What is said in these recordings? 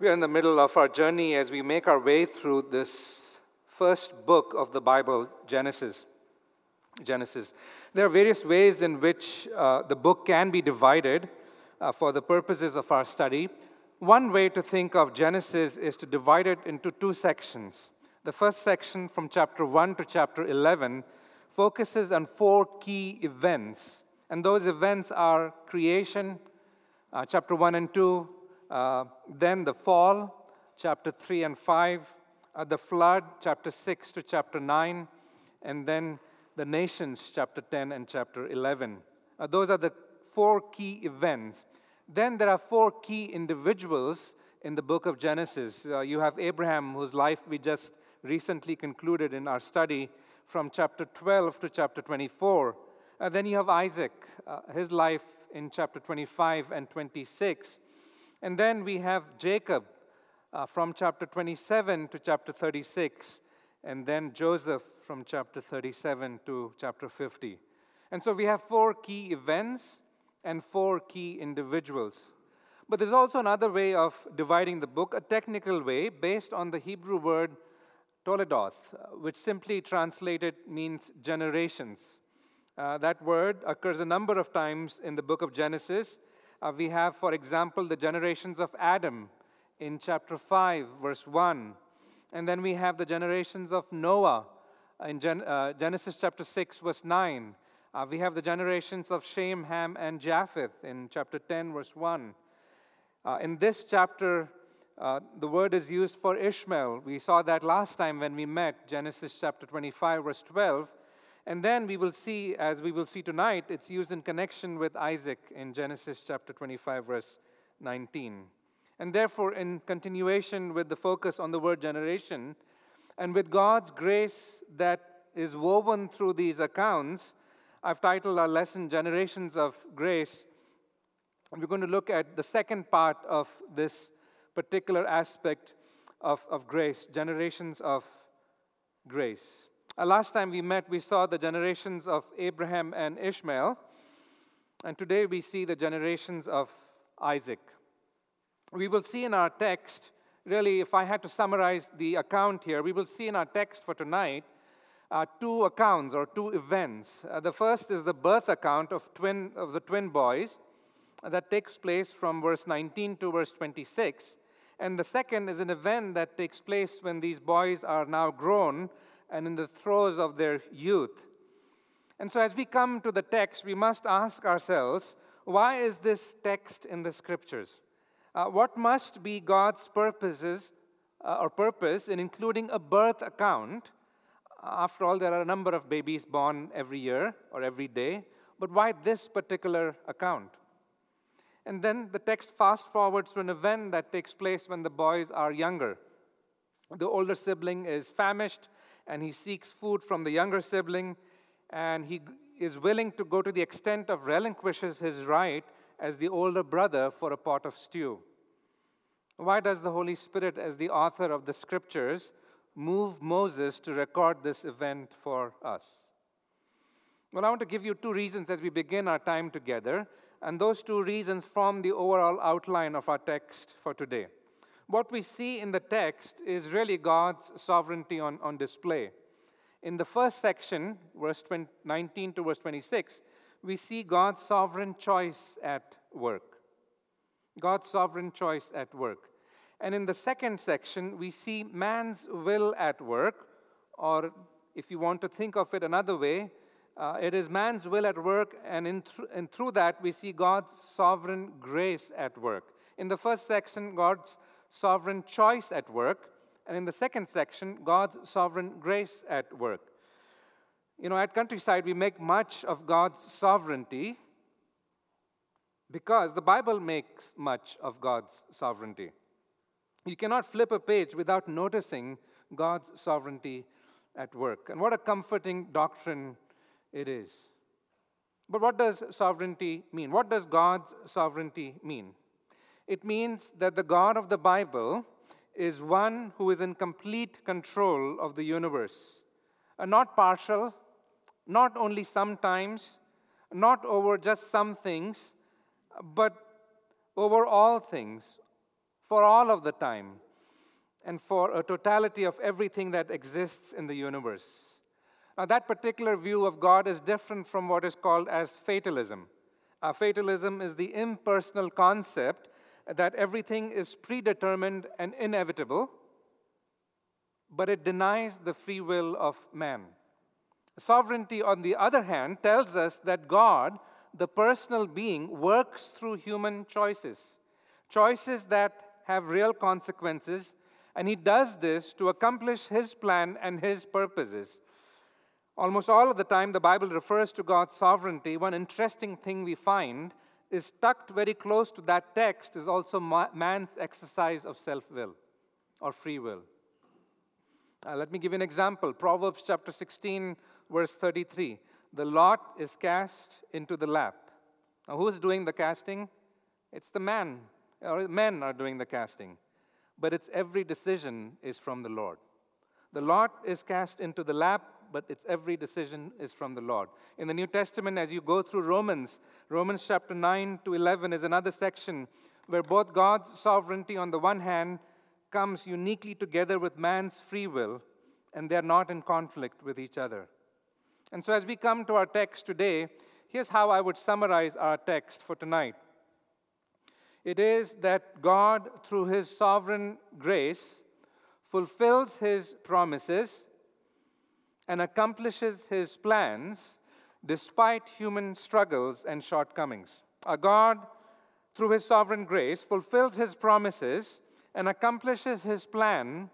We are in the middle of our journey as we make our way through this first book of the Bible, Genesis. Genesis. There are various ways in which uh, the book can be divided uh, for the purposes of our study. One way to think of Genesis is to divide it into two sections. The first section, from chapter 1 to chapter 11, focuses on four key events. And those events are creation, uh, chapter 1 and 2, uh, then the fall, chapter 3 and 5, uh, the flood, chapter 6 to chapter 9, and then the nations, chapter 10 and chapter 11. Uh, those are the four key events. Then there are four key individuals in the book of Genesis. Uh, you have Abraham, whose life we just recently concluded in our study from chapter 12 to chapter 24. Uh, then you have Isaac, uh, his life in chapter 25 and 26. And then we have Jacob uh, from chapter 27 to chapter 36, and then Joseph from chapter 37 to chapter 50. And so we have four key events and four key individuals. But there's also another way of dividing the book, a technical way based on the Hebrew word toledoth, which simply translated means generations. Uh, that word occurs a number of times in the book of Genesis, uh, we have, for example, the generations of Adam in chapter 5, verse 1. And then we have the generations of Noah in Gen- uh, Genesis chapter 6, verse 9. Uh, we have the generations of Shem, Ham, and Japheth in chapter 10, verse 1. Uh, in this chapter, uh, the word is used for Ishmael. We saw that last time when we met, Genesis chapter 25, verse 12. And then we will see, as we will see tonight, it's used in connection with Isaac in Genesis chapter 25, verse 19. And therefore, in continuation with the focus on the word generation, and with God's grace that is woven through these accounts, I've titled our lesson Generations of Grace. And we're going to look at the second part of this particular aspect of, of grace, generations of grace. Uh, last time we met, we saw the generations of Abraham and Ishmael, and today we see the generations of Isaac. We will see in our text, really, if I had to summarize the account here, we will see in our text for tonight uh, two accounts or two events. Uh, the first is the birth account of, twin, of the twin boys that takes place from verse 19 to verse 26. And the second is an event that takes place when these boys are now grown and in the throes of their youth. And so, as we come to the text, we must ask ourselves why is this text in the scriptures? Uh, what must be God's purposes uh, or purpose in including a birth account? After all, there are a number of babies born every year or every day, but why this particular account? And then the text fast forwards to an event that takes place when the boys are younger. The older sibling is famished and he seeks food from the younger sibling, and he is willing to go to the extent of relinquishes his right as the older brother for a pot of stew. Why does the Holy Spirit, as the author of the scriptures, move Moses to record this event for us? Well, I want to give you two reasons as we begin our time together, and those two reasons form the overall outline of our text for today what we see in the text is really God's sovereignty on, on display. In the first section, verse 20, 19 to verse 26, we see God's sovereign choice at work. God's sovereign choice at work. And in the second section, we see man's will at work, or if you want to think of it another way, uh, it is man's will at work, and, in th- and through that, we see God's sovereign grace at work. In the first section, God's sovereign choice at work, and in the second section, God's sovereign grace at work. You know, at Countryside, we make much of God's sovereignty because the Bible makes much of God's sovereignty. You cannot flip a page without noticing God's sovereignty at work. And what a comforting doctrine it is. But what does sovereignty mean? What does God's sovereignty mean? It means that the God of the Bible is one who is in complete control of the universe, uh, not partial, not only sometimes, not over just some things, but over all things, for all of the time, and for a totality of everything that exists in the universe. Now, that particular view of God is different from what is called as fatalism. Uh, fatalism is the impersonal concept that everything is predetermined and inevitable, but it denies the free will of man. Sovereignty, on the other hand, tells us that God, the personal being, works through human choices, choices that have real consequences, and He does this to accomplish His plan and His purposes. Almost all of the time, the Bible refers to God's sovereignty. One interesting thing we find is tucked very close to that text is also man's exercise of self will or free will. Uh, let me give you an example Proverbs chapter 16, verse 33. The lot is cast into the lap. Now, who's doing the casting? It's the man, or men are doing the casting. But its every decision is from the Lord. The lot is cast into the lap, but its every decision is from the Lord. In the New Testament, as you go through Romans, Romans chapter 9 to 11 is another section where both God's sovereignty on the one hand comes uniquely together with man's free will, and they're not in conflict with each other. And so, as we come to our text today, here's how I would summarize our text for tonight it is that God, through His sovereign grace, fulfills His promises and accomplishes His plans despite human struggles and shortcomings. Our God, through His sovereign grace, fulfills His promises and accomplishes His plan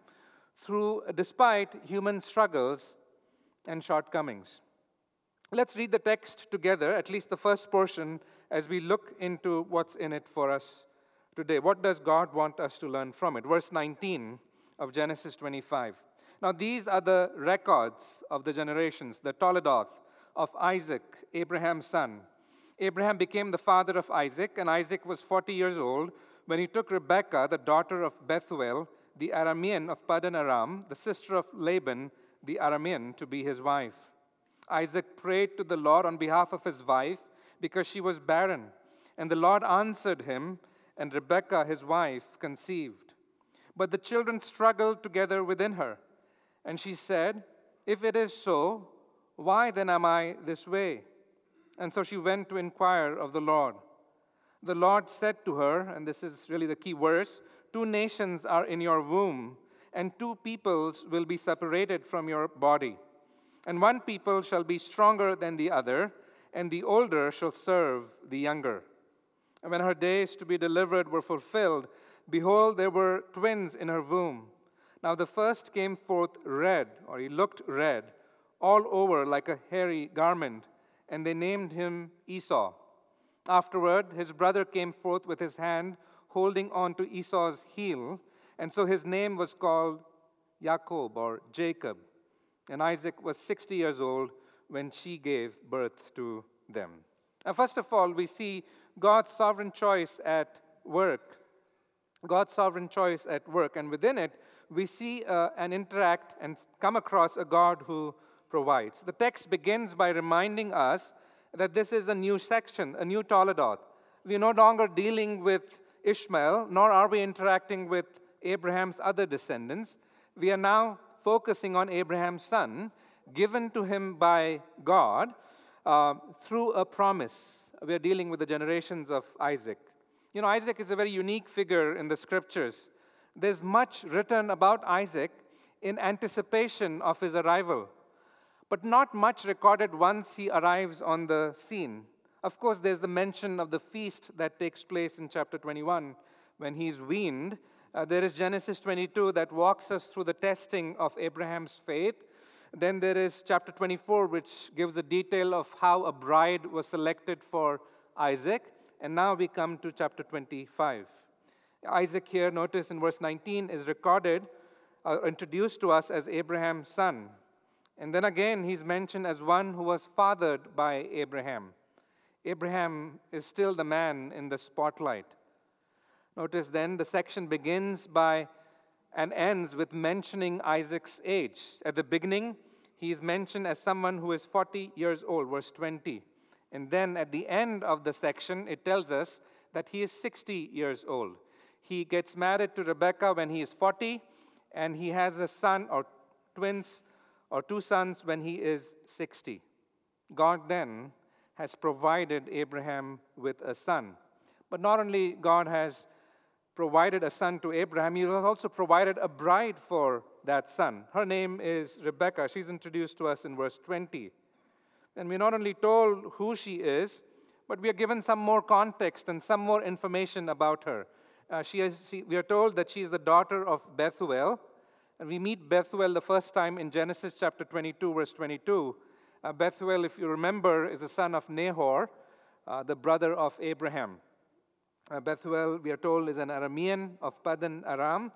through despite human struggles and shortcomings. Let's read the text together, at least the first portion, as we look into what's in it for us today. What does God want us to learn from it? Verse 19 of Genesis 25. Now, these are the records of the generations, the Toledoth of Isaac, Abraham's son. Abraham became the father of Isaac, and Isaac was 40 years old when he took Rebekah, the daughter of Bethuel, the Aramean of Padan Aram, the sister of Laban, the Aramean, to be his wife. Isaac prayed to the Lord on behalf of his wife because she was barren. And the Lord answered him, and Rebekah, his wife, conceived. But the children struggled together within her. And she said, If it is so, why then am I this way? And so she went to inquire of the Lord. The Lord said to her, and this is really the key verse Two nations are in your womb, and two peoples will be separated from your body. And one people shall be stronger than the other, and the older shall serve the younger. And when her days to be delivered were fulfilled, behold, there were twins in her womb. Now the first came forth red, or he looked red, all over like a hairy garment, and they named him Esau. Afterward, his brother came forth with his hand holding on to Esau's heel, and so his name was called Jacob or Jacob. And Isaac was 60 years old when she gave birth to them. Now, first of all, we see God's sovereign choice at work. God's sovereign choice at work. And within it, we see uh, and interact and come across a God who provides. The text begins by reminding us that this is a new section, a new Toledoth. We're no longer dealing with Ishmael, nor are we interacting with Abraham's other descendants. We are now focusing on Abraham's son, given to him by God uh, through a promise. We are dealing with the generations of Isaac. You know, Isaac is a very unique figure in the scriptures. There's much written about Isaac in anticipation of his arrival, but not much recorded once he arrives on the scene. Of course, there's the mention of the feast that takes place in chapter 21 when he's weaned. Uh, there is Genesis 22 that walks us through the testing of Abraham's faith. Then there is chapter 24, which gives a detail of how a bride was selected for Isaac. And now we come to chapter 25. Isaac, here, notice in verse 19, is recorded, uh, introduced to us as Abraham's son. And then again, he's mentioned as one who was fathered by Abraham. Abraham is still the man in the spotlight. Notice then the section begins by and ends with mentioning Isaac's age. At the beginning, he is mentioned as someone who is 40 years old, verse 20. And then at the end of the section, it tells us that he is 60 years old. He gets married to Rebecca when he is 40, and he has a son or twins or two sons when he is 60. God then has provided Abraham with a son. But not only God has provided a son to Abraham, he has also provided a bride for that son. Her name is Rebecca. She's introduced to us in verse 20. And we're not only told who she is, but we are given some more context and some more information about her. Uh, she she, we are told that she is the daughter of Bethuel. And we meet Bethuel the first time in Genesis chapter 22, verse 22. Uh, Bethuel, if you remember, is the son of Nahor, uh, the brother of Abraham. Uh, Bethuel, we are told, is an Aramean of Padan Aram.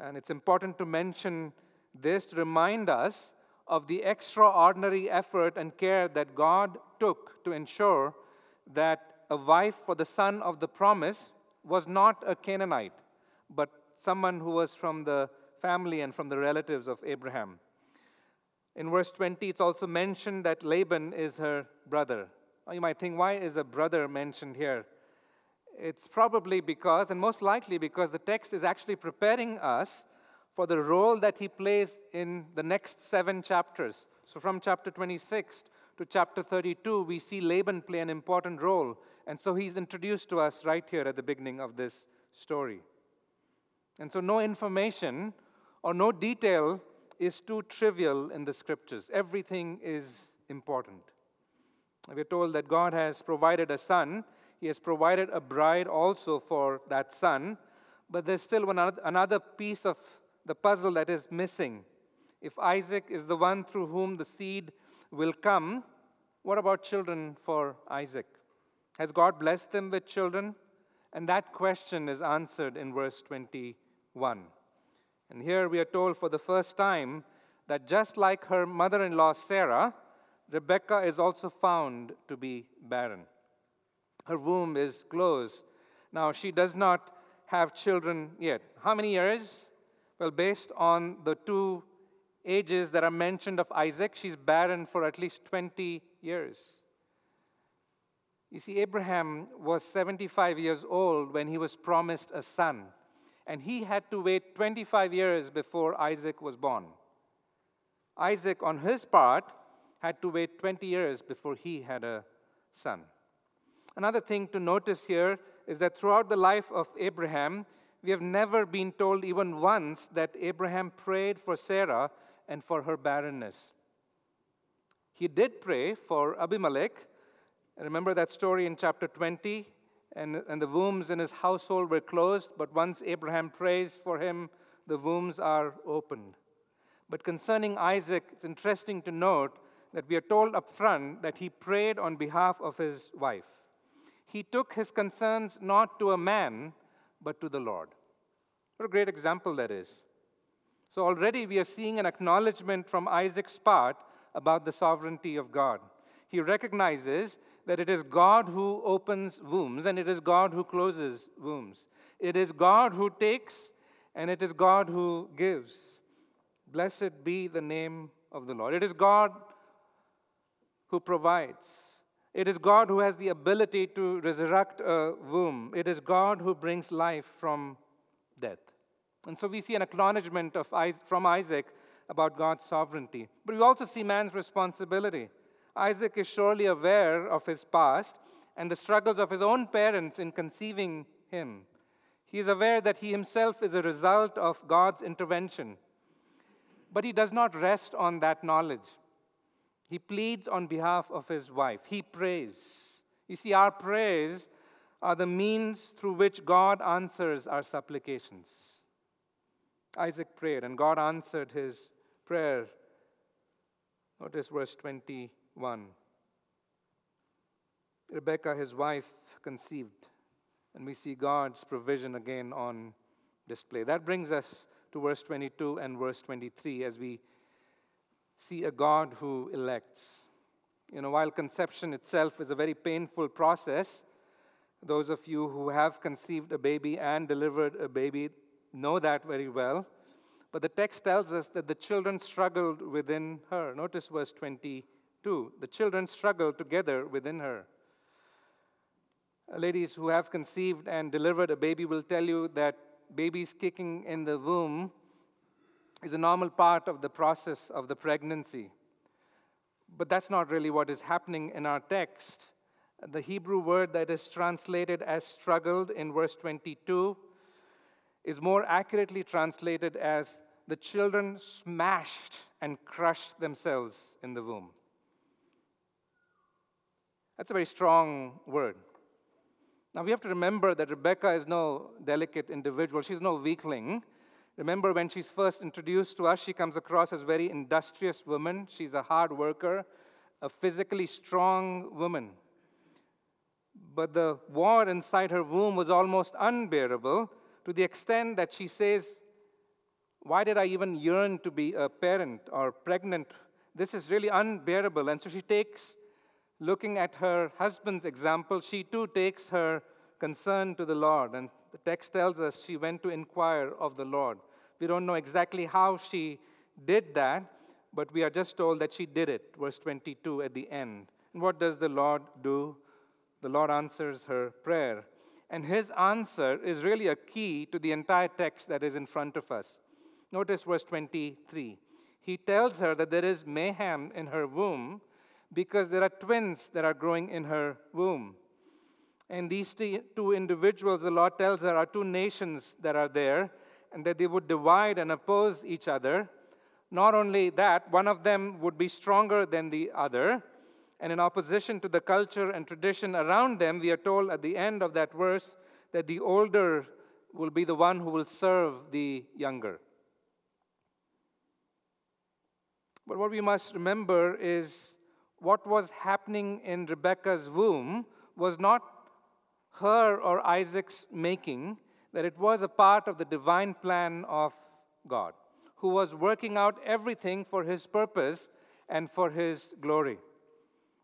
And it's important to mention this to remind us of the extraordinary effort and care that God took to ensure that a wife for the son of the promise was not a Canaanite, but someone who was from the family and from the relatives of Abraham. In verse 20, it's also mentioned that Laban is her brother. You might think, why is a brother mentioned here? It's probably because, and most likely because, the text is actually preparing us for the role that he plays in the next seven chapters. So, from chapter 26 to chapter 32, we see Laban play an important role. And so, he's introduced to us right here at the beginning of this story. And so, no information or no detail is too trivial in the scriptures. Everything is important. We're told that God has provided a son, He has provided a bride also for that son, but there's still another piece of the puzzle that is missing. If Isaac is the one through whom the seed will come, what about children for Isaac? Has God blessed them with children? And that question is answered in verse 21. And here we are told for the first time that just like her mother in law Sarah, Rebekah is also found to be barren. Her womb is closed. Now, she does not have children yet. How many years? Well, based on the two ages that are mentioned of Isaac, she's barren for at least 20 years. You see, Abraham was 75 years old when he was promised a son, and he had to wait 25 years before Isaac was born. Isaac, on his part, had to wait 20 years before he had a son. Another thing to notice here is that throughout the life of Abraham, we have never been told even once that Abraham prayed for Sarah and for her barrenness. He did pray for Abimelech. Remember that story in chapter 20? And, and the wombs in his household were closed, but once Abraham prays for him, the wombs are opened. But concerning Isaac, it's interesting to note that we are told up front that he prayed on behalf of his wife. He took his concerns not to a man, but to the Lord. What a great example that is. So, already we are seeing an acknowledgement from Isaac's part about the sovereignty of God. He recognizes that it is God who opens wombs and it is God who closes wombs. It is God who takes and it is God who gives. Blessed be the name of the Lord. It is God who provides. It is God who has the ability to resurrect a womb. It is God who brings life from death. And so we see an acknowledgement of, from Isaac about God's sovereignty. But we also see man's responsibility. Isaac is surely aware of his past and the struggles of his own parents in conceiving him. He is aware that he himself is a result of God's intervention. But he does not rest on that knowledge. He pleads on behalf of his wife. He prays. You see, our prayers are the means through which God answers our supplications. Isaac prayed, and God answered his prayer. Notice verse 21. Rebekah, his wife, conceived, and we see God's provision again on display. That brings us to verse 22 and verse 23 as we see a God who elects. You know, while conception itself is a very painful process, those of you who have conceived a baby and delivered a baby know that very well. But the text tells us that the children struggled within her. Notice verse 22. The children struggle together within her. ladies who have conceived and delivered a baby will tell you that babies kicking in the womb is a normal part of the process of the pregnancy. But that's not really what is happening in our text. The Hebrew word that is translated as struggled in verse 22 is more accurately translated as the children smashed and crushed themselves in the womb. That's a very strong word. Now we have to remember that Rebecca is no delicate individual, she's no weakling. Remember, when she's first introduced to us, she comes across as a very industrious woman. She's a hard worker, a physically strong woman. But the war inside her womb was almost unbearable to the extent that she says, Why did I even yearn to be a parent or pregnant? This is really unbearable. And so she takes, looking at her husband's example, she too takes her concern to the Lord. And the text tells us she went to inquire of the Lord. We don't know exactly how she did that, but we are just told that she did it. Verse 22 at the end. And what does the Lord do? The Lord answers her prayer. And his answer is really a key to the entire text that is in front of us. Notice verse 23. He tells her that there is mayhem in her womb because there are twins that are growing in her womb. And these two individuals, the Lord tells her, are two nations that are there and that they would divide and oppose each other. Not only that, one of them would be stronger than the other. And in opposition to the culture and tradition around them, we are told at the end of that verse that the older will be the one who will serve the younger. But what we must remember is what was happening in Rebekah's womb was not her or Isaac's making, that it was a part of the divine plan of God, who was working out everything for his purpose and for his glory.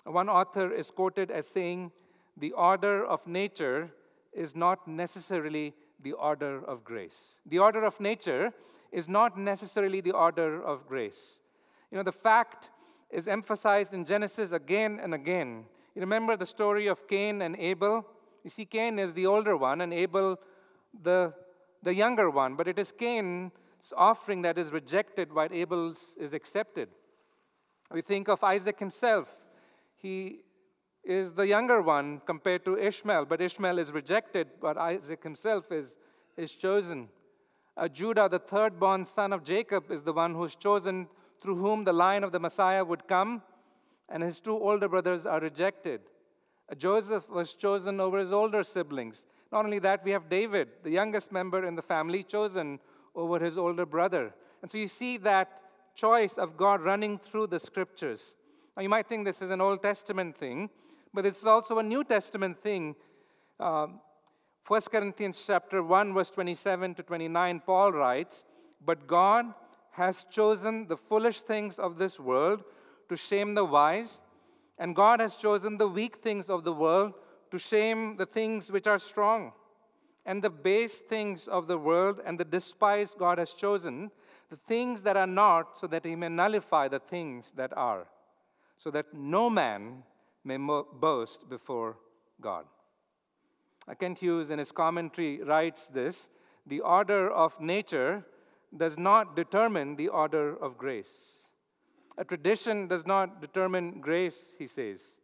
One author is quoted as saying, The order of nature is not necessarily the order of grace. The order of nature is not necessarily the order of grace. You know, the fact is emphasized in Genesis again and again. You remember the story of Cain and Abel? You see, Cain is the older one, and Abel the, the younger one, but it is Cain's offering that is rejected while Abel's is accepted. We think of Isaac himself. He is the younger one compared to Ishmael, but Ishmael is rejected, but Isaac himself is, is chosen. Uh, Judah, the third born son of Jacob, is the one who's chosen through whom the line of the Messiah would come, and his two older brothers are rejected. Joseph was chosen over his older siblings. Not only that, we have David, the youngest member in the family, chosen over his older brother. And so you see that choice of God running through the scriptures. Now, you might think this is an Old Testament thing, but it's also a New Testament thing. Um, 1 Corinthians chapter 1, verse 27 to 29, Paul writes, But God has chosen the foolish things of this world to shame the wise, and God has chosen the weak things of the world to shame the things which are strong, and the base things of the world, and the despised God has chosen, the things that are not, so that he may nullify the things that are, so that no man may mo- boast before God. Kent Hughes, in his commentary, writes this The order of nature does not determine the order of grace. A tradition does not determine grace, he says.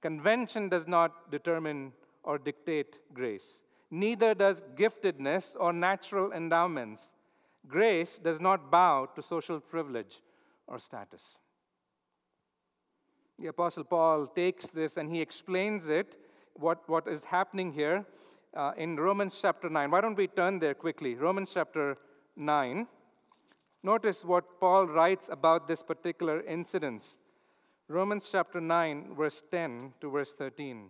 Convention does not determine or dictate grace. Neither does giftedness or natural endowments. Grace does not bow to social privilege or status. The Apostle Paul takes this and he explains it, what, what is happening here uh, in Romans chapter 9. Why don't we turn there quickly? Romans chapter 9. Notice what Paul writes about this particular incident. Romans chapter 9, verse 10 to verse 13.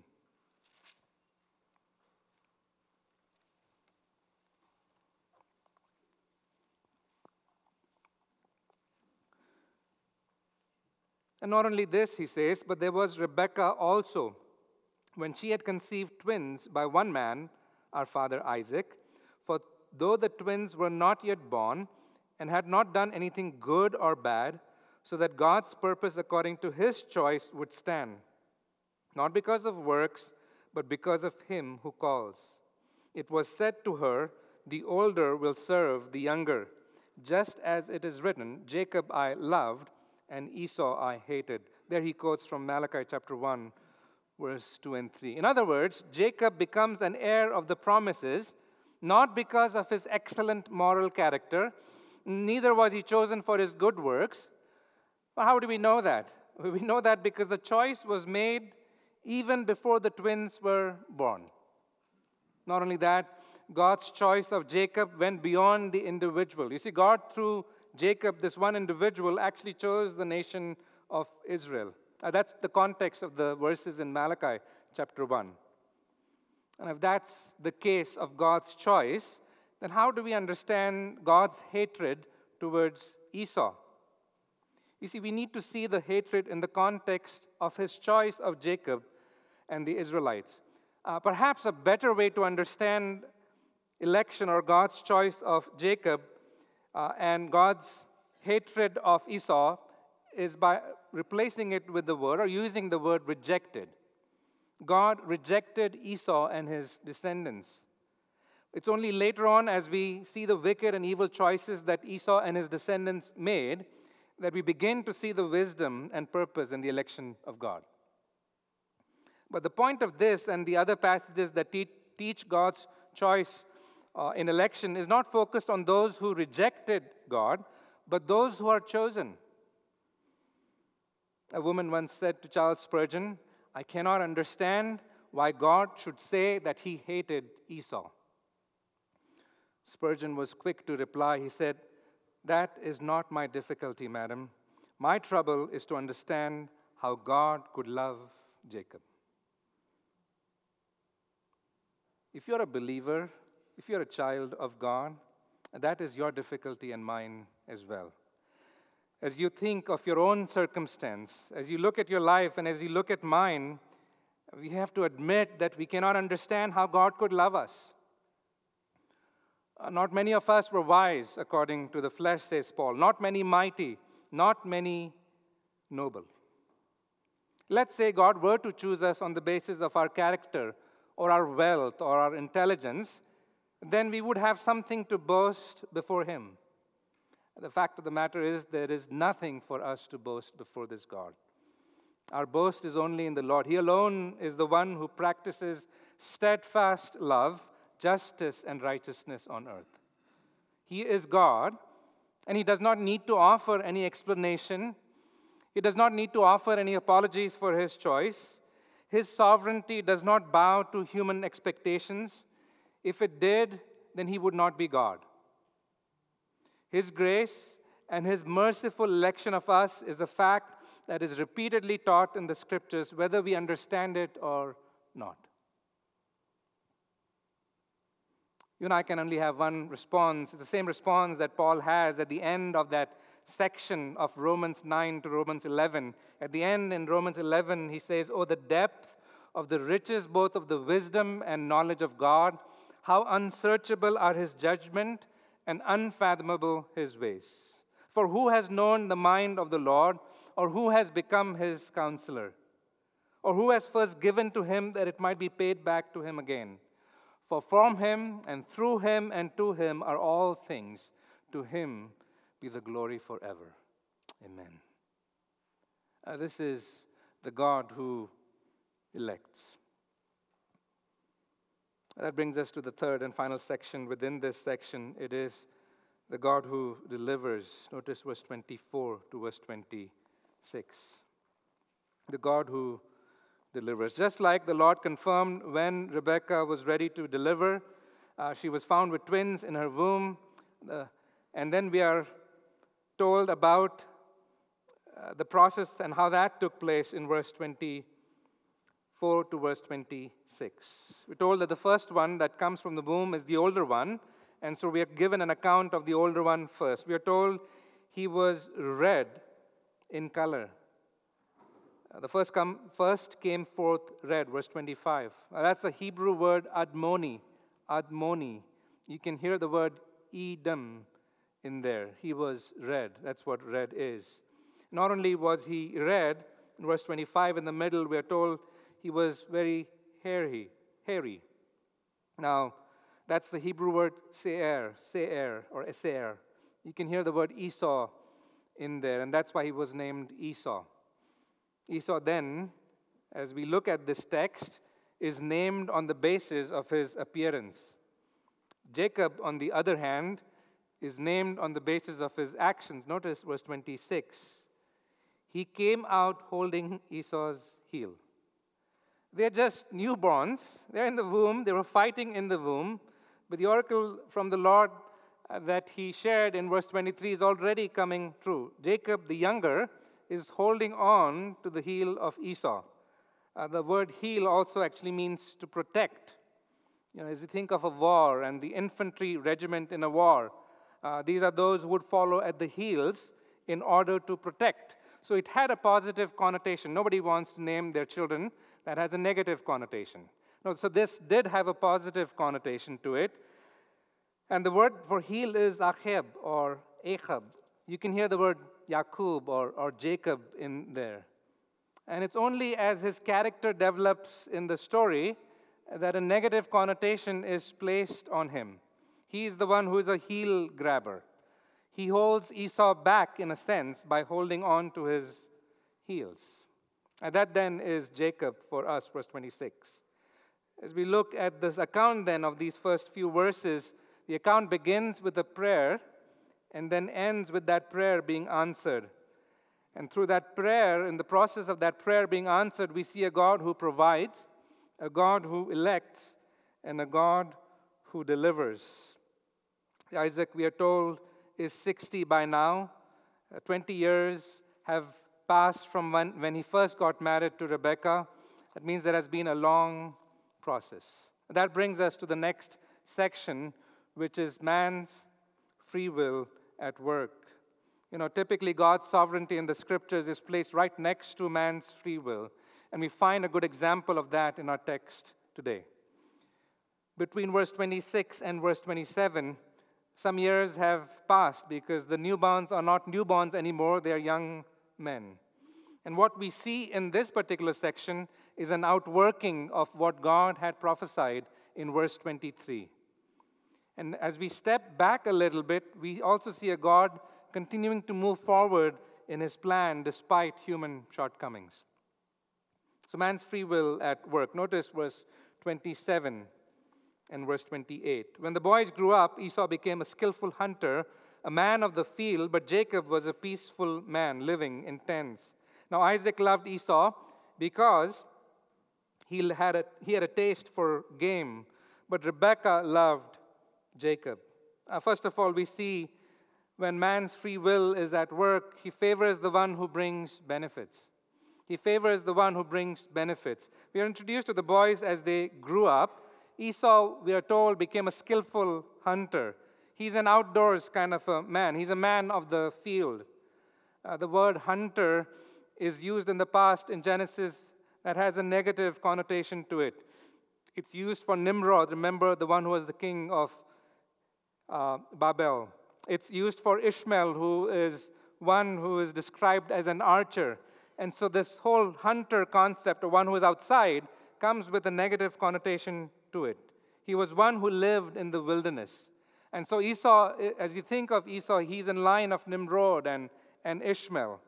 And not only this, he says, but there was Rebekah also, when she had conceived twins by one man, our father Isaac. For though the twins were not yet born and had not done anything good or bad, so that God's purpose according to his choice would stand. Not because of works, but because of him who calls. It was said to her, The older will serve the younger. Just as it is written, Jacob I loved, and Esau I hated. There he quotes from Malachi chapter 1, verse 2 and 3. In other words, Jacob becomes an heir of the promises, not because of his excellent moral character, neither was he chosen for his good works. Well, how do we know that? We know that because the choice was made even before the twins were born. Not only that, God's choice of Jacob went beyond the individual. You see, God, through Jacob, this one individual, actually chose the nation of Israel. Uh, that's the context of the verses in Malachi chapter 1. And if that's the case of God's choice, then how do we understand God's hatred towards Esau? You see, we need to see the hatred in the context of his choice of Jacob and the Israelites. Uh, perhaps a better way to understand election or God's choice of Jacob uh, and God's hatred of Esau is by replacing it with the word or using the word rejected. God rejected Esau and his descendants. It's only later on, as we see the wicked and evil choices that Esau and his descendants made, that we begin to see the wisdom and purpose in the election of God. But the point of this and the other passages that te- teach God's choice uh, in election is not focused on those who rejected God, but those who are chosen. A woman once said to Charles Spurgeon, I cannot understand why God should say that he hated Esau. Spurgeon was quick to reply. He said, That is not my difficulty, madam. My trouble is to understand how God could love Jacob. If you're a believer, if you're a child of God, that is your difficulty and mine as well. As you think of your own circumstance, as you look at your life and as you look at mine, we have to admit that we cannot understand how God could love us. Uh, not many of us were wise, according to the flesh, says Paul. Not many mighty, not many noble. Let's say God were to choose us on the basis of our character or our wealth or our intelligence, then we would have something to boast before Him. The fact of the matter is, there is nothing for us to boast before this God. Our boast is only in the Lord. He alone is the one who practices steadfast love, justice, and righteousness on earth. He is God, and He does not need to offer any explanation. He does not need to offer any apologies for His choice. His sovereignty does not bow to human expectations. If it did, then he would not be God. His grace and his merciful election of us is a fact that is repeatedly taught in the scriptures, whether we understand it or not. You and I can only have one response. It's the same response that Paul has at the end of that section of Romans 9 to Romans 11. At the end in Romans 11, he says, Oh, the depth of the riches both of the wisdom and knowledge of God, how unsearchable are his judgment and unfathomable his ways. For who has known the mind of the Lord, or who has become his counselor? Or who has first given to him that it might be paid back to him again? For from him and through him and to him are all things. To him be the glory forever. Amen. Uh, this is the God who elects. That brings us to the third and final section. Within this section, it is the God who delivers. Notice verse 24 to verse 26. The God who delivers. Just like the Lord confirmed when Rebekah was ready to deliver, uh, she was found with twins in her womb. Uh, and then we are told about uh, the process and how that took place in verse 24 to verse 26. We're told that the first one that comes from the womb is the older one, and so we are given an account of the older one first. We are told he was red in color. Uh, the first, come, first came forth red, verse 25. Now that's the Hebrew word admoni. Admoni. You can hear the word Edom in there. He was red. That's what red is. Not only was he red, in verse 25 in the middle, we are told he was very hairy. hairy. Now, that's the Hebrew word se'er, se'er, or eser. You can hear the word Esau in there, and that's why he was named Esau. Esau then, as we look at this text, is named on the basis of his appearance. Jacob, on the other hand, is named on the basis of his actions. Notice verse 26. He came out holding Esau's heel. They're just newborns. They're in the womb. They were fighting in the womb. But the oracle from the Lord uh, that he shared in verse 23 is already coming true. Jacob, the younger, is holding on to the heel of Esau. Uh, the word heel also actually means to protect. You know, as you think of a war and the infantry regiment in a war, uh, these are those who would follow at the heels in order to protect. So it had a positive connotation. Nobody wants to name their children that has a negative connotation. No, so this did have a positive connotation to it. And the word for heel is acheb or echab. You can hear the word Yakub or, or Jacob in there. And it's only as his character develops in the story that a negative connotation is placed on him. He is the one who is a heel grabber. He holds Esau back, in a sense, by holding on to his heels. And that then is Jacob for us, verse 26. As we look at this account then of these first few verses, the account begins with a prayer and then ends with that prayer being answered. And through that prayer, in the process of that prayer being answered, we see a God who provides, a God who elects, and a God who delivers. Isaac, we are told, is 60 by now. Uh, 20 years have passed from when, when he first got married to Rebecca. That means there has been a long process. That brings us to the next section, which is man's free will at work. You know, typically God's sovereignty in the scriptures is placed right next to man's free will. And we find a good example of that in our text today. Between verse 26 and verse 27, some years have passed because the newborns are not newborns anymore, they are young men. And what we see in this particular section is an outworking of what God had prophesied in verse 23. And as we step back a little bit, we also see a God continuing to move forward in his plan despite human shortcomings. So, man's free will at work. Notice verse 27 and verse 28. When the boys grew up, Esau became a skillful hunter, a man of the field, but Jacob was a peaceful man living in tents. Now, Isaac loved Esau because he had a, he had a taste for game, but Rebekah loved Jacob. Uh, first of all, we see when man's free will is at work, he favors the one who brings benefits. He favors the one who brings benefits. We are introduced to the boys as they grew up. Esau, we are told, became a skillful hunter. He's an outdoors kind of a man, he's a man of the field. Uh, the word hunter is used in the past in Genesis that has a negative connotation to it. It's used for Nimrod, remember the one who was the king of uh, Babel. It's used for Ishmael, who is one who is described as an archer. And so, this whole hunter concept, or one who is outside, comes with a negative connotation to it. He was one who lived in the wilderness. And so, Esau, as you think of Esau, he's in line of Nimrod and, and Ishmael.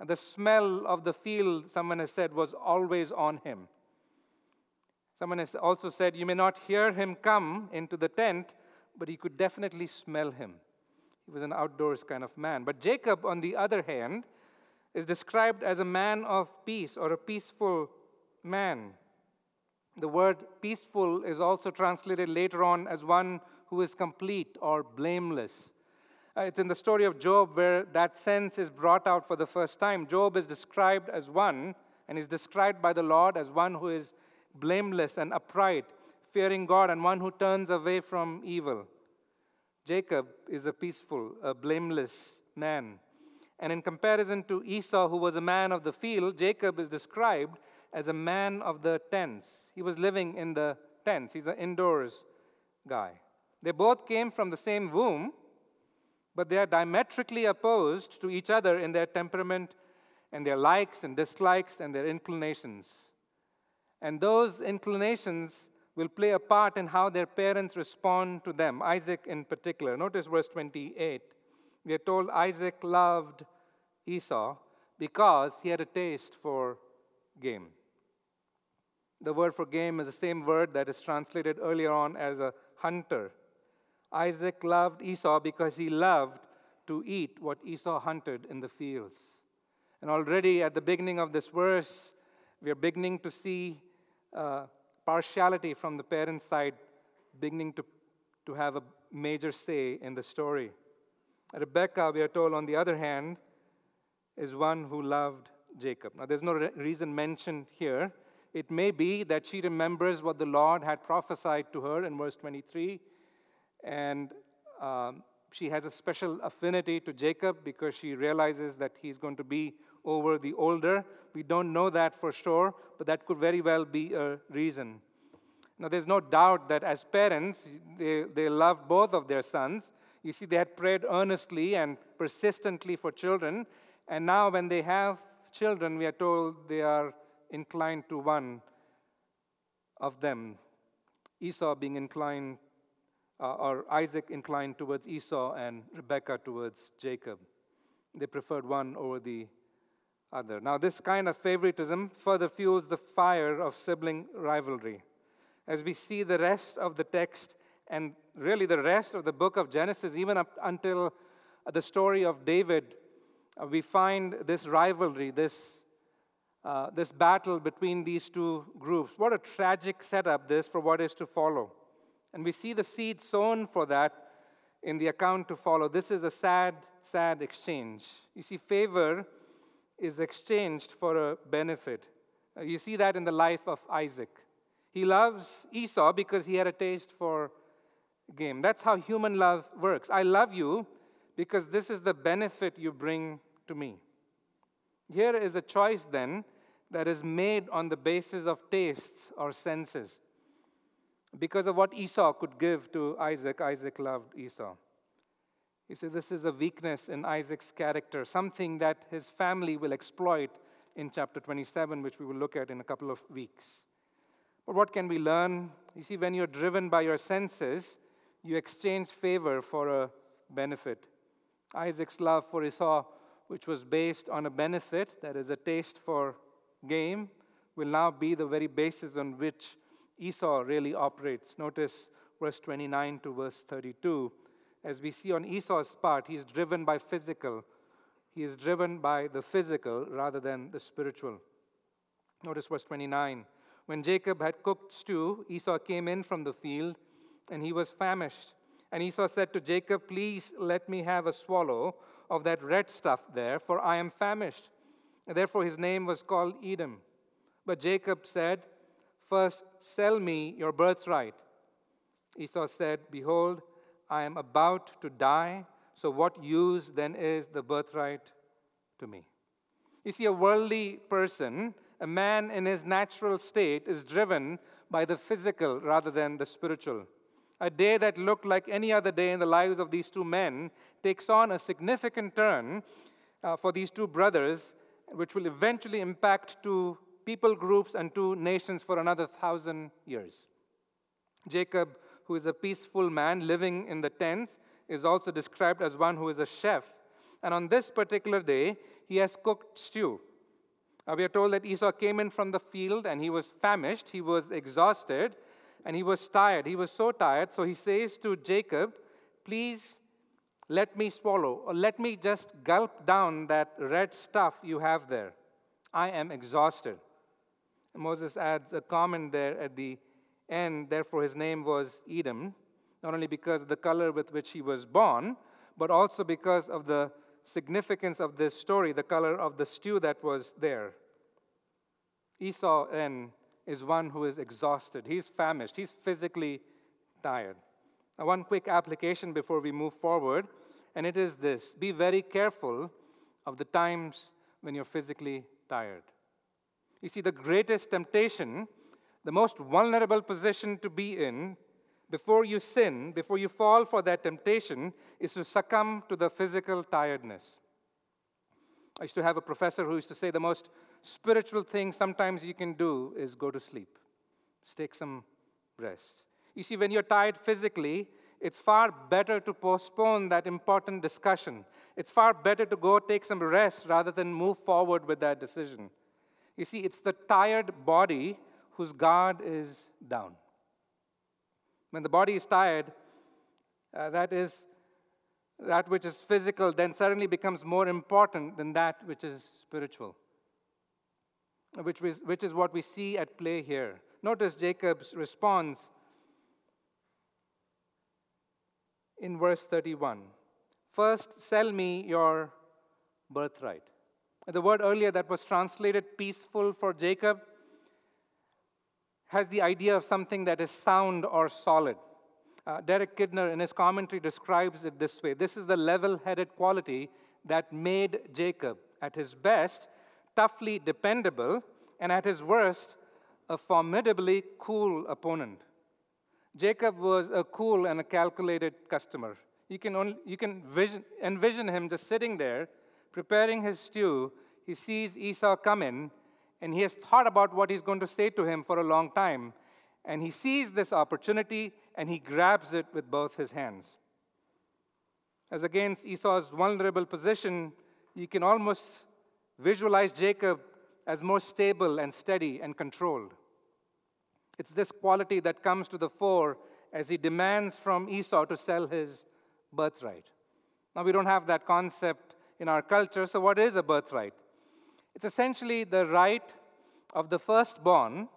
And the smell of the field, someone has said, was always on him. Someone has also said, You may not hear him come into the tent, but he could definitely smell him. He was an outdoors kind of man. But Jacob, on the other hand, is described as a man of peace or a peaceful man. The word peaceful is also translated later on as one who is complete or blameless. Uh, it's in the story of Job where that sense is brought out for the first time. Job is described as one, and is described by the Lord as one who is blameless and upright, fearing God, and one who turns away from evil. Jacob is a peaceful, a blameless man. And in comparison to Esau, who was a man of the field, Jacob is described as a man of the tents. He was living in the tents, he's an indoors guy. They both came from the same womb, but they are diametrically opposed to each other in their temperament and their likes and dislikes and their inclinations. And those inclinations will play a part in how their parents respond to them, Isaac in particular. Notice verse 28. We are told Isaac loved Esau because he had a taste for game. The word for game is the same word that is translated earlier on as a hunter. Isaac loved Esau because he loved to eat what Esau hunted in the fields. And already at the beginning of this verse, we are beginning to see uh, partiality from the parent side beginning to, to have a major say in the story. Rebekah, we are told, on the other hand, is one who loved Jacob. Now, there's no re- reason mentioned here. It may be that she remembers what the Lord had prophesied to her in verse 23, and um, she has a special affinity to Jacob because she realizes that he's going to be over the older. We don't know that for sure, but that could very well be a reason. Now, there's no doubt that as parents, they, they love both of their sons. You see, they had prayed earnestly and persistently for children, and now when they have children, we are told they are inclined to one of them. Esau being inclined uh, or Isaac inclined towards Esau and Rebekah towards Jacob. They preferred one over the other. Now, this kind of favoritism further fuels the fire of sibling rivalry. As we see the rest of the text and really the rest of the book of Genesis, even up until the story of David, uh, we find this rivalry, this, uh, this battle between these two groups. What a tragic setup this for what is to follow. And we see the seed sown for that in the account to follow. This is a sad, sad exchange. You see, favor is exchanged for a benefit. Uh, you see that in the life of Isaac. He loves Esau because he had a taste for game. That's how human love works. I love you because this is the benefit you bring to me. Here is a choice then that is made on the basis of tastes or senses. Because of what Esau could give to Isaac, Isaac loved Esau. You see, this is a weakness in Isaac's character, something that his family will exploit in chapter 27, which we will look at in a couple of weeks. But what can we learn? You see, when you're driven by your senses, you exchange favor for a benefit. Isaac's love for Esau, which was based on a benefit, that is, a taste for game, will now be the very basis on which Esau really operates. Notice verse 29 to verse 32. As we see on Esau's part, he's driven by physical. He is driven by the physical rather than the spiritual. Notice verse 29. When Jacob had cooked stew, Esau came in from the field, and he was famished. And Esau said to Jacob, Please let me have a swallow of that red stuff there, for I am famished. And therefore his name was called Edom. But Jacob said, First, sell me your birthright. Esau said, Behold, I am about to die, so what use then is the birthright to me? You see, a worldly person, a man in his natural state, is driven by the physical rather than the spiritual. A day that looked like any other day in the lives of these two men takes on a significant turn uh, for these two brothers, which will eventually impact to people groups and two nations for another thousand years. Jacob, who is a peaceful man living in the tents, is also described as one who is a chef. And on this particular day, he has cooked stew. We are told that Esau came in from the field and he was famished, he was exhausted, and he was tired. He was so tired, so he says to Jacob, Please let me swallow, or let me just gulp down that red stuff you have there. I am exhausted. Moses adds a comment there at the end, therefore his name was Edom, not only because of the color with which he was born, but also because of the significance of this story, the color of the stew that was there. Esau then is one who is exhausted. He's famished. He's physically tired. Now, one quick application before we move forward, and it is this be very careful of the times when you're physically tired. You see, the greatest temptation, the most vulnerable position to be in before you sin, before you fall for that temptation, is to succumb to the physical tiredness. I used to have a professor who used to say the most spiritual thing sometimes you can do is go to sleep. Take some rest. You see, when you're tired physically, it's far better to postpone that important discussion. It's far better to go take some rest rather than move forward with that decision. You see, it's the tired body whose guard is down. When the body is tired, uh, that is that which is physical then suddenly becomes more important than that which is spiritual, which, is, which is what we see at play here. Notice Jacob's response in verse 31. First, sell me your birthright. The word earlier that was translated peaceful for Jacob has the idea of something that is sound or solid. Uh, Derek Kidner, in his commentary, describes it this way This is the level headed quality that made Jacob, at his best, toughly dependable, and at his worst, a formidably cool opponent. Jacob was a cool and a calculated customer. You can, only, you can vision, envision him just sitting there, preparing his stew. He sees Esau come in, and he has thought about what he's going to say to him for a long time. And he sees this opportunity and he grabs it with both his hands. As against Esau's vulnerable position, you can almost visualize Jacob as more stable and steady and controlled. It's this quality that comes to the fore as he demands from Esau to sell his birthright. Now, we don't have that concept in our culture, so what is a birthright? It's essentially the right of the firstborn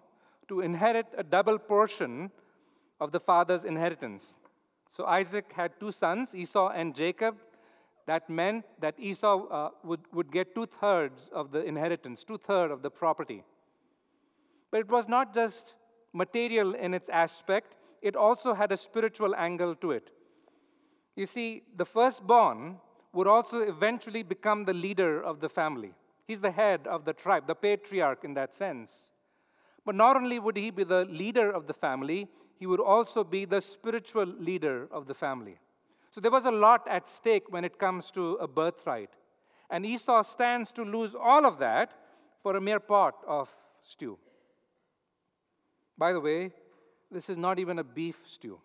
to inherit a double portion of the father's inheritance. So Isaac had two sons, Esau and Jacob. That meant that Esau uh, would, would get two thirds of the inheritance, two thirds of the property. But it was not just material in its aspect, it also had a spiritual angle to it. You see, the firstborn would also eventually become the leader of the family. He's the head of the tribe, the patriarch in that sense. But not only would he be the leader of the family, he would also be the spiritual leader of the family. So there was a lot at stake when it comes to a birthright. And Esau stands to lose all of that for a mere pot of stew. By the way, this is not even a beef stew.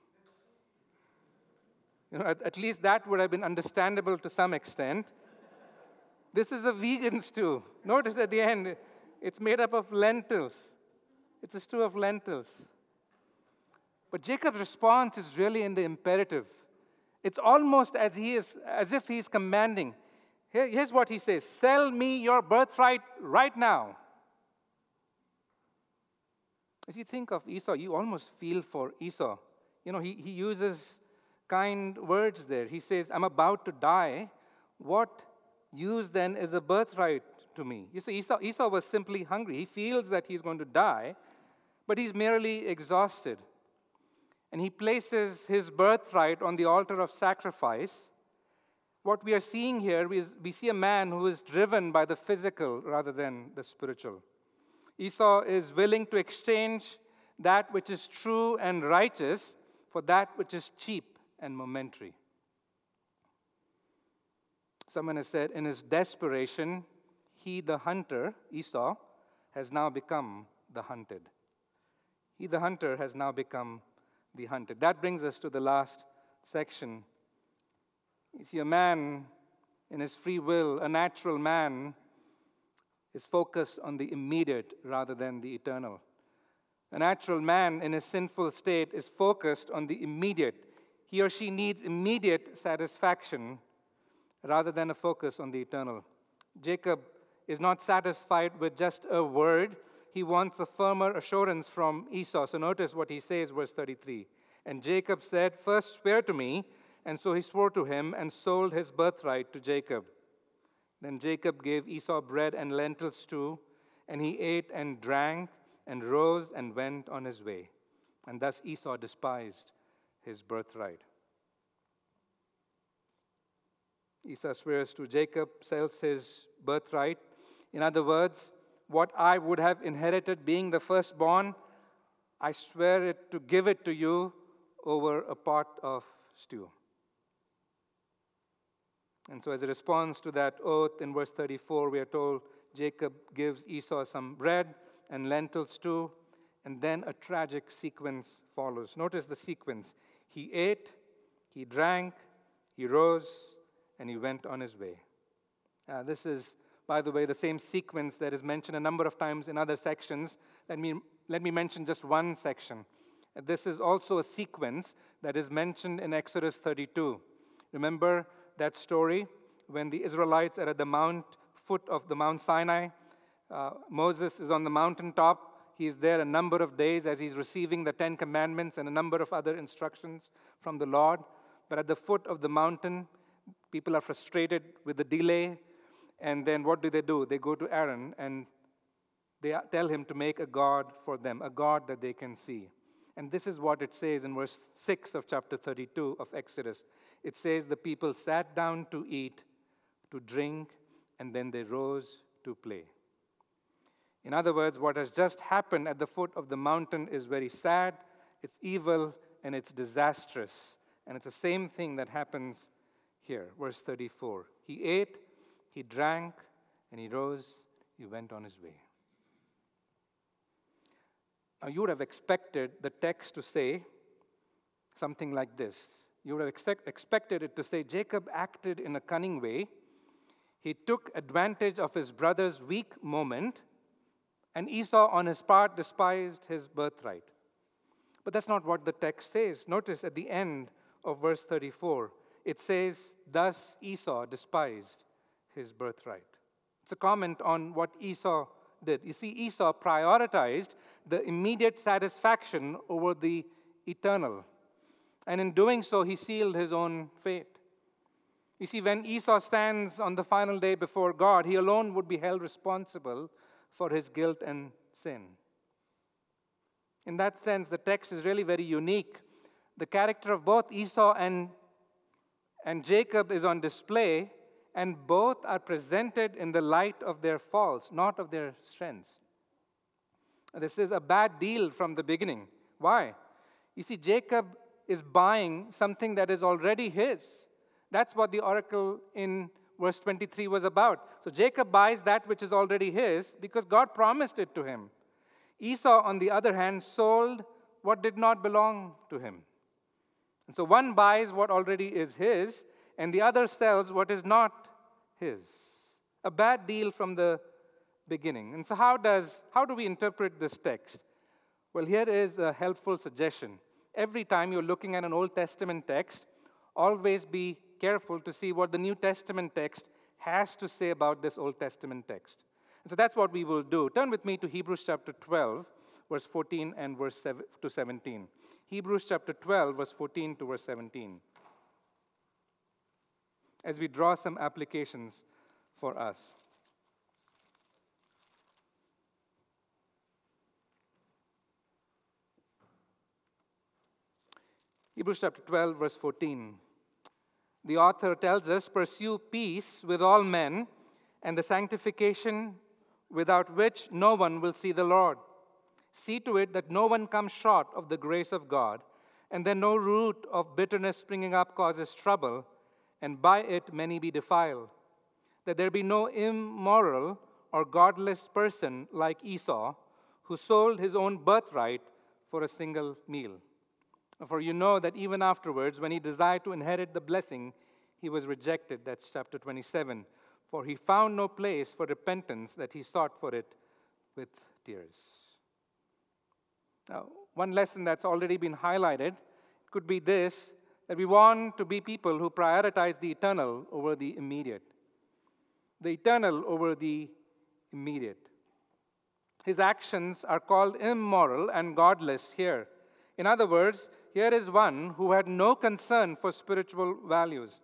You know, at, at least that would have been understandable to some extent. This is a vegan stew. Notice at the end, it's made up of lentils. It's a stew of lentils. But Jacob's response is really in the imperative. It's almost as, he is, as if he's commanding. Here, here's what he says Sell me your birthright right now. As you think of Esau, you almost feel for Esau. You know, he, he uses kind words there. He says, I'm about to die. What use then as a birthright to me? You see, Esau, Esau was simply hungry. He feels that he's going to die, but he's merely exhausted. And he places his birthright on the altar of sacrifice. What we are seeing here is we see a man who is driven by the physical rather than the spiritual. Esau is willing to exchange that which is true and righteous for that which is cheap and momentary. Someone has said, in his desperation, he, the hunter, Esau, has now become the hunted. He, the hunter, has now become the hunted. That brings us to the last section. You see, a man in his free will, a natural man, is focused on the immediate rather than the eternal. A natural man in his sinful state is focused on the immediate. He or she needs immediate satisfaction rather than a focus on the eternal. Jacob is not satisfied with just a word, he wants a firmer assurance from Esau. So notice what he says, verse 33. And Jacob said, First swear to me. And so he swore to him and sold his birthright to Jacob. Then Jacob gave Esau bread and lentils too, and he ate and drank and rose and went on his way. And thus Esau despised his birthright. Esau swears to Jacob, sells his birthright. In other words, what I would have inherited being the firstborn, I swear it to give it to you over a pot of stew. And so, as a response to that oath, in verse 34, we are told Jacob gives Esau some bread and lentils too, and then a tragic sequence follows. Notice the sequence. He ate, he drank, he rose, and he went on his way. Uh, this is, by the way, the same sequence that is mentioned a number of times in other sections. Let me, let me mention just one section. This is also a sequence that is mentioned in Exodus 32. Remember that story when the Israelites are at the mount, foot of the Mount Sinai? Uh, Moses is on the mountaintop. He is there a number of days as he's receiving the Ten Commandments and a number of other instructions from the Lord. But at the foot of the mountain, people are frustrated with the delay. And then what do they do? They go to Aaron and they tell him to make a God for them, a God that they can see. And this is what it says in verse 6 of chapter 32 of Exodus. It says, The people sat down to eat, to drink, and then they rose to play. In other words, what has just happened at the foot of the mountain is very sad, it's evil, and it's disastrous. And it's the same thing that happens here. Verse 34 He ate, he drank, and he rose, he went on his way. Now, you would have expected the text to say something like this. You would have expect, expected it to say Jacob acted in a cunning way. He took advantage of his brother's weak moment, and Esau, on his part, despised his birthright. But that's not what the text says. Notice at the end of verse 34, it says, Thus Esau despised his birthright. It's a comment on what Esau did. You see, Esau prioritized the immediate satisfaction over the eternal. And in doing so, he sealed his own fate. You see, when Esau stands on the final day before God, he alone would be held responsible for his guilt and sin. In that sense, the text is really very unique. The character of both Esau and, and Jacob is on display, and both are presented in the light of their faults, not of their strengths. This is a bad deal from the beginning. Why? You see, Jacob is buying something that is already his. That's what the oracle in verse 23 was about. So Jacob buys that which is already his because God promised it to him. Esau, on the other hand, sold what did not belong to him. And so one buys what already is his, and the other sells what is not his. A bad deal from the beginning. And so how does how do we interpret this text? Well, here is a helpful suggestion. Every time you're looking at an Old Testament text, always be careful to see what the New Testament text has to say about this Old Testament text. And so that's what we will do. Turn with me to Hebrews chapter 12, verse 14 and verse 7 to 17. Hebrews chapter 12, verse 14 to verse 17 as we draw some applications for us. Hebrews chapter 12, verse 14. The author tells us pursue peace with all men and the sanctification without which no one will see the Lord. See to it that no one comes short of the grace of God, and that no root of bitterness springing up causes trouble and by it many be defiled. That there be no immoral or godless person like Esau, who sold his own birthright for a single meal. For you know that even afterwards, when he desired to inherit the blessing, he was rejected. That's chapter 27. For he found no place for repentance that he sought for it with tears. Now, one lesson that's already been highlighted could be this that we want to be people who prioritize the eternal over the immediate. The eternal over the immediate. His actions are called immoral and godless here. In other words, here is one who had no concern for spiritual values.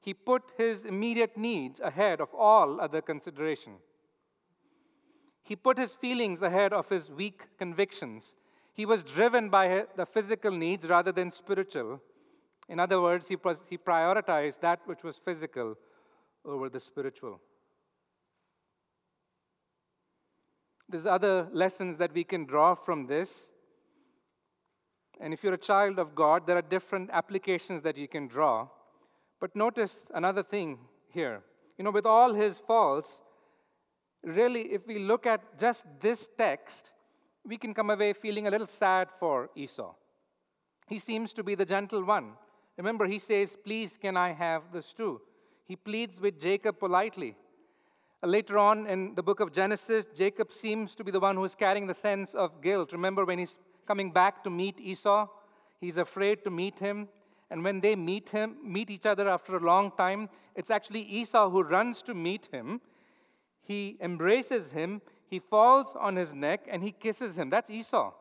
He put his immediate needs ahead of all other consideration. He put his feelings ahead of his weak convictions. He was driven by the physical needs rather than spiritual. In other words, he, he prioritized that which was physical over the spiritual. There's other lessons that we can draw from this. And if you're a child of God, there are different applications that you can draw. But notice another thing here. You know, with all his faults, really, if we look at just this text, we can come away feeling a little sad for Esau. He seems to be the gentle one. Remember, he says, Please, can I have the stew? He pleads with Jacob politely. Uh, later on in the book of Genesis, Jacob seems to be the one who is carrying the sense of guilt. Remember when he's coming back to meet Esau? He's afraid to meet him. And when they meet him, meet each other after a long time, it's actually Esau who runs to meet him. He embraces him, he falls on his neck, and he kisses him. That's Esau.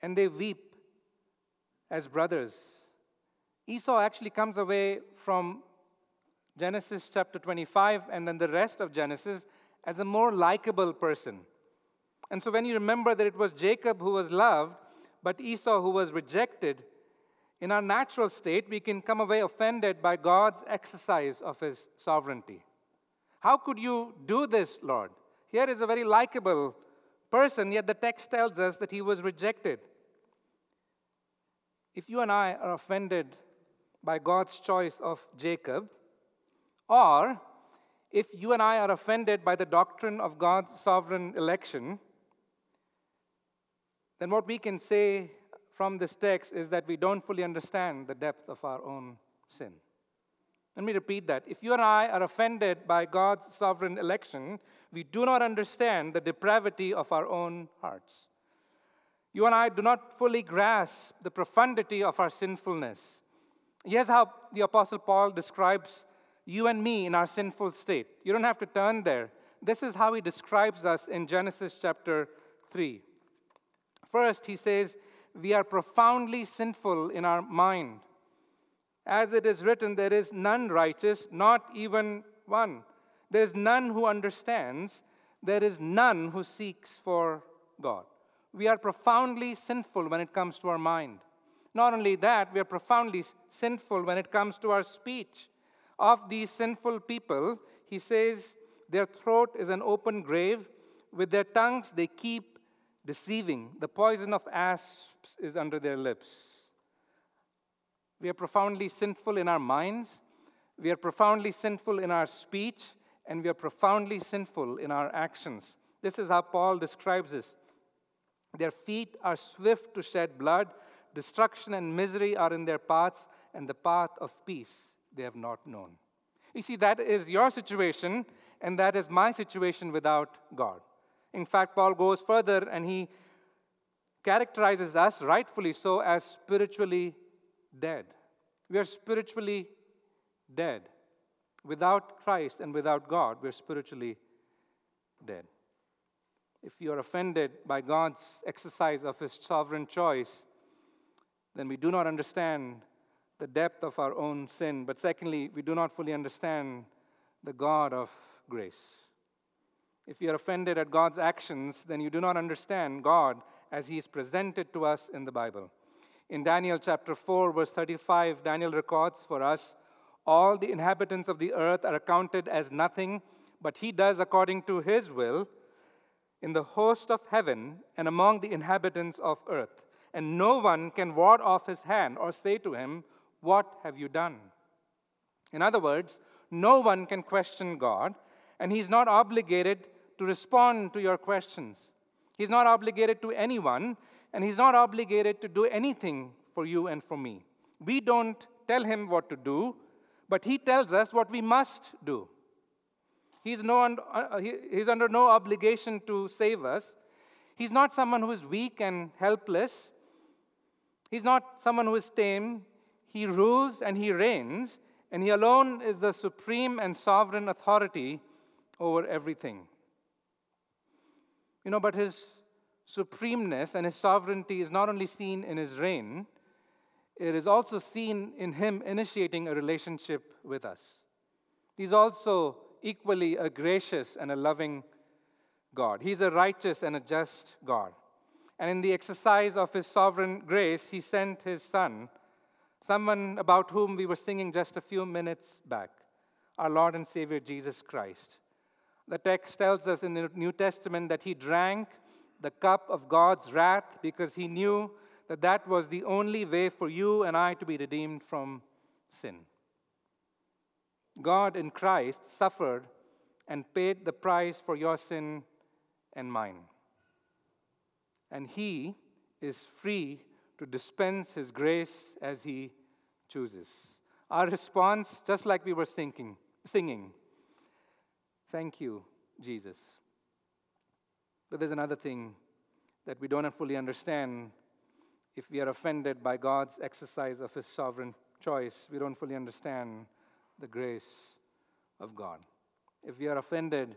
And they weep as brothers. Esau actually comes away from Genesis chapter 25 and then the rest of Genesis as a more likable person. And so when you remember that it was Jacob who was loved, but Esau who was rejected, in our natural state, we can come away offended by God's exercise of his sovereignty. How could you do this, Lord? Here is a very likable person, yet the text tells us that he was rejected. If you and I are offended by God's choice of Jacob, or if you and I are offended by the doctrine of God's sovereign election, then what we can say from this text is that we don't fully understand the depth of our own sin. Let me repeat that. If you and I are offended by God's sovereign election, we do not understand the depravity of our own hearts. You and I do not fully grasp the profundity of our sinfulness. Here's how the Apostle Paul describes you and me in our sinful state. You don't have to turn there. This is how he describes us in Genesis chapter 3. First, he says, We are profoundly sinful in our mind. As it is written, there is none righteous, not even one. There is none who understands, there is none who seeks for God. We are profoundly sinful when it comes to our mind. Not only that, we are profoundly sinful when it comes to our speech of these sinful people, he says, their throat is an open grave. With their tongues, they keep deceiving. The poison of asps is under their lips. We are profoundly sinful in our minds. We are profoundly sinful in our speech. And we are profoundly sinful in our actions. This is how Paul describes this. Their feet are swift to shed blood. Destruction and misery are in their paths, and the path of peace they have not known. You see, that is your situation, and that is my situation without God. In fact, Paul goes further and he characterizes us, rightfully so, as spiritually dead. We are spiritually dead. Without Christ and without God, we're spiritually dead. If you are offended by God's exercise of His sovereign choice, then we do not understand the depth of our own sin, but secondly, we do not fully understand the God of grace. If you are offended at God's actions, then you do not understand God as He is presented to us in the Bible. In Daniel chapter 4, verse 35, Daniel records for us all the inhabitants of the earth are accounted as nothing, but He does according to His will in the host of heaven and among the inhabitants of earth. And no one can ward off His hand or say to Him, what have you done? In other words, no one can question God, and He's not obligated to respond to your questions. He's not obligated to anyone, and He's not obligated to do anything for you and for me. We don't tell Him what to do, but He tells us what we must do. He's, no, uh, he's under no obligation to save us. He's not someone who is weak and helpless. He's not someone who is tame. He rules and he reigns, and he alone is the supreme and sovereign authority over everything. You know, but his supremeness and his sovereignty is not only seen in his reign, it is also seen in him initiating a relationship with us. He's also equally a gracious and a loving God. He's a righteous and a just God. And in the exercise of his sovereign grace, he sent his Son someone about whom we were singing just a few minutes back, our Lord and Savior Jesus Christ. The text tells us in the New Testament that he drank the cup of God's wrath because he knew that that was the only way for you and I to be redeemed from sin. God in Christ suffered and paid the price for your sin and mine. And He is free to dispense His grace as He chooses. Our response, just like we were thinking, singing, Thank you, Jesus. But there's another thing that we don't fully understand if we are offended by God's exercise of His sovereign choice. We don't fully understand the grace of God. If we are offended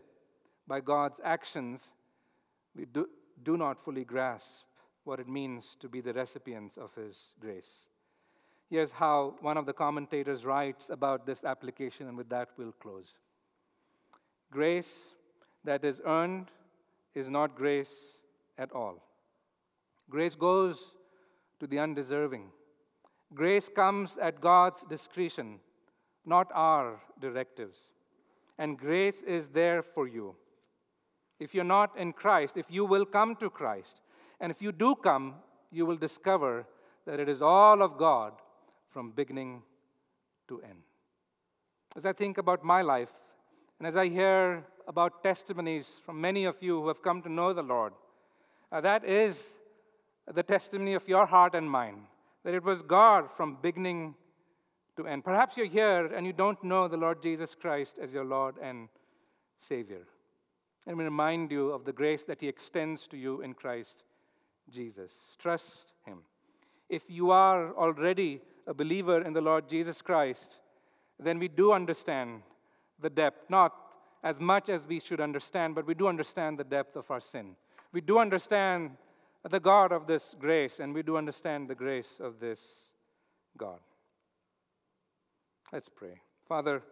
by God's actions, we do, do not fully grasp what it means to be the recipients of His grace. Here's how one of the commentators writes about this application, and with that, we'll close. Grace that is earned is not grace at all. Grace goes to the undeserving. Grace comes at God's discretion, not our directives. And grace is there for you. If you're not in Christ, if you will come to Christ, and if you do come, you will discover that it is all of God from beginning to end. As I think about my life, and as I hear about testimonies from many of you who have come to know the Lord, uh, that is the testimony of your heart and mine, that it was God from beginning to end. Perhaps you're here and you don't know the Lord Jesus Christ as your Lord and Savior. Let me remind you of the grace that He extends to you in Christ Jesus. Trust Him. If you are already a believer in the Lord Jesus Christ, then we do understand the depth, not as much as we should understand, but we do understand the depth of our sin. We do understand the God of this grace, and we do understand the grace of this God. Let's pray. Father,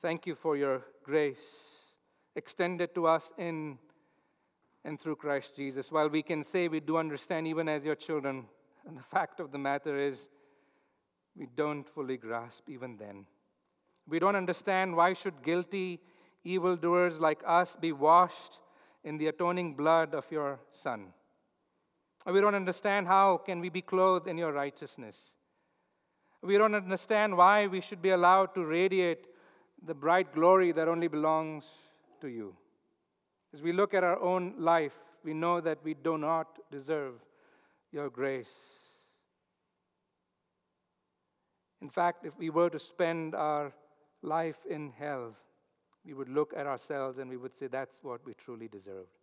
thank you for your grace extended to us in and through Christ Jesus. While we can say we do understand, even as your children, and the fact of the matter is, we don't fully grasp even then. We don't understand why should guilty evildoers like us be washed in the atoning blood of your son. We don't understand how can we be clothed in your righteousness. We don't understand why we should be allowed to radiate the bright glory that only belongs to you. As we look at our own life, we know that we do not deserve your grace. In fact, if we were to spend our life in hell, we would look at ourselves and we would say that's what we truly deserved.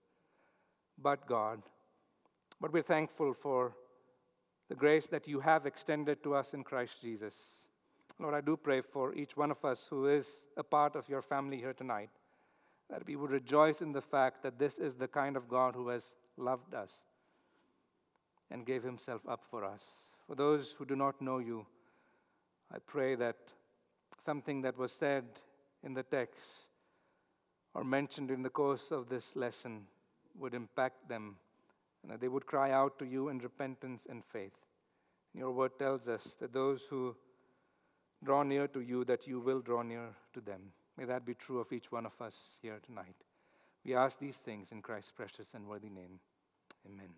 But God, but we're thankful for the grace that you have extended to us in Christ Jesus. Lord, I do pray for each one of us who is a part of your family here tonight that we would rejoice in the fact that this is the kind of God who has loved us and gave himself up for us. For those who do not know you, I pray that something that was said in the text or mentioned in the course of this lesson would impact them and that they would cry out to you in repentance and faith. Your word tells us that those who draw near to you, that you will draw near to them. May that be true of each one of us here tonight. We ask these things in Christ's precious and worthy name. Amen.